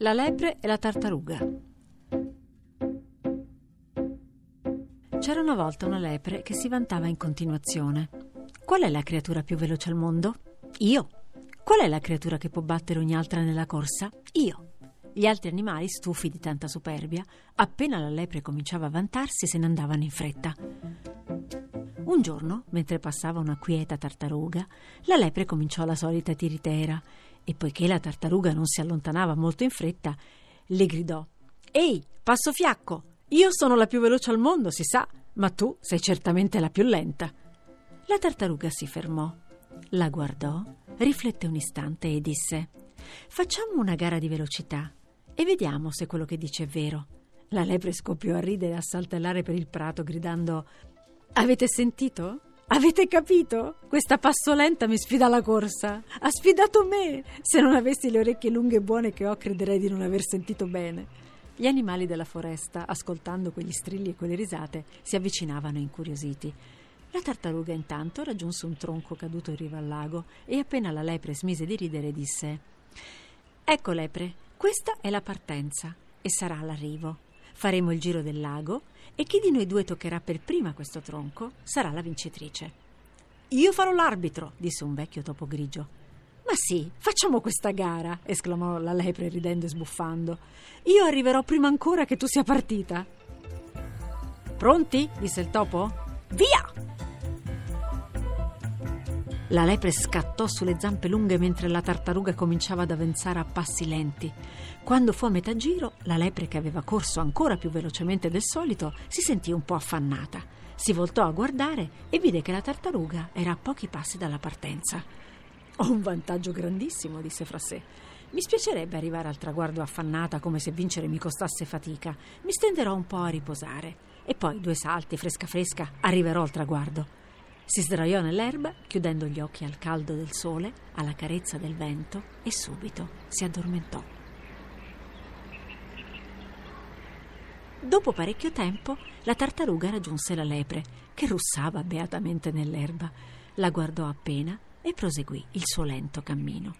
La lepre e la tartaruga. C'era una volta una lepre che si vantava in continuazione. Qual è la creatura più veloce al mondo? Io. Qual è la creatura che può battere ogni altra nella corsa? Io. Gli altri animali, stufi di tanta superbia, appena la lepre cominciava a vantarsi, se ne andavano in fretta. Un giorno, mentre passava una quieta tartaruga, la lepre cominciò la solita tiritera e poiché la tartaruga non si allontanava molto in fretta, le gridò: Ehi, passo fiacco! Io sono la più veloce al mondo, si sa, ma tu sei certamente la più lenta. La tartaruga si fermò, la guardò, riflette un istante e disse: Facciamo una gara di velocità e vediamo se quello che dice è vero. La lepre scoppiò a ridere e a saltellare per il prato, gridando: Avete sentito? Avete capito? Questa passolenta mi sfida alla corsa. Ha sfidato me. Se non avessi le orecchie lunghe e buone che ho, crederei di non aver sentito bene. Gli animali della foresta, ascoltando quegli strilli e quelle risate, si avvicinavano incuriositi. La tartaruga intanto raggiunse un tronco caduto in riva al lago e appena la lepre smise di ridere disse Ecco lepre, questa è la partenza e sarà l'arrivo. Faremo il giro del lago e chi di noi due toccherà per prima questo tronco sarà la vincitrice. Io farò l'arbitro, disse un vecchio topo grigio. Ma sì, facciamo questa gara, esclamò la lepre ridendo e sbuffando. Io arriverò prima ancora che tu sia partita. Pronti? disse il topo. Via! La lepre scattò sulle zampe lunghe mentre la tartaruga cominciava ad avanzare a passi lenti. Quando fu a metà giro, la lepre, che aveva corso ancora più velocemente del solito, si sentì un po' affannata. Si voltò a guardare e vide che la tartaruga era a pochi passi dalla partenza. Ho un vantaggio grandissimo, disse fra sé. Mi spiacerebbe arrivare al traguardo affannata come se vincere mi costasse fatica. Mi stenderò un po' a riposare. E poi, due salti, fresca fresca, arriverò al traguardo. Si sdraiò nell'erba, chiudendo gli occhi al caldo del sole, alla carezza del vento e subito si addormentò. Dopo parecchio tempo, la tartaruga raggiunse la lepre, che russava beatamente nell'erba. La guardò appena e proseguì il suo lento cammino.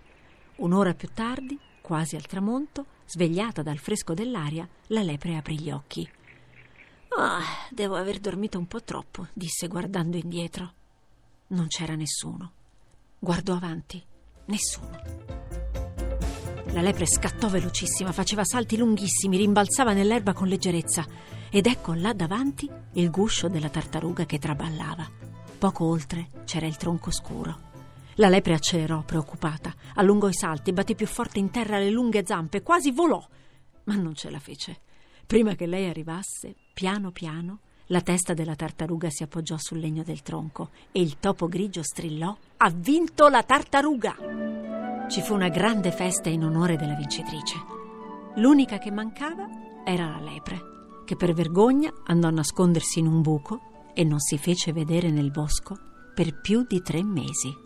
Un'ora più tardi, quasi al tramonto, svegliata dal fresco dell'aria, la lepre aprì gli occhi. Ah, devo aver dormito un po' troppo, disse guardando indietro. Non c'era nessuno. Guardò avanti. Nessuno. La lepre scattò velocissima, faceva salti lunghissimi, rimbalzava nell'erba con leggerezza. Ed ecco là davanti il guscio della tartaruga che traballava. Poco oltre c'era il tronco scuro. La lepre accelerò, preoccupata. Allungò i salti, batté più forte in terra le lunghe zampe, quasi volò. Ma non ce la fece. Prima che lei arrivasse, piano piano, la testa della tartaruga si appoggiò sul legno del tronco e il topo grigio strillò: Ha vinto la tartaruga! Ci fu una grande festa in onore della vincitrice. L'unica che mancava era la lepre, che per vergogna andò a nascondersi in un buco e non si fece vedere nel bosco per più di tre mesi.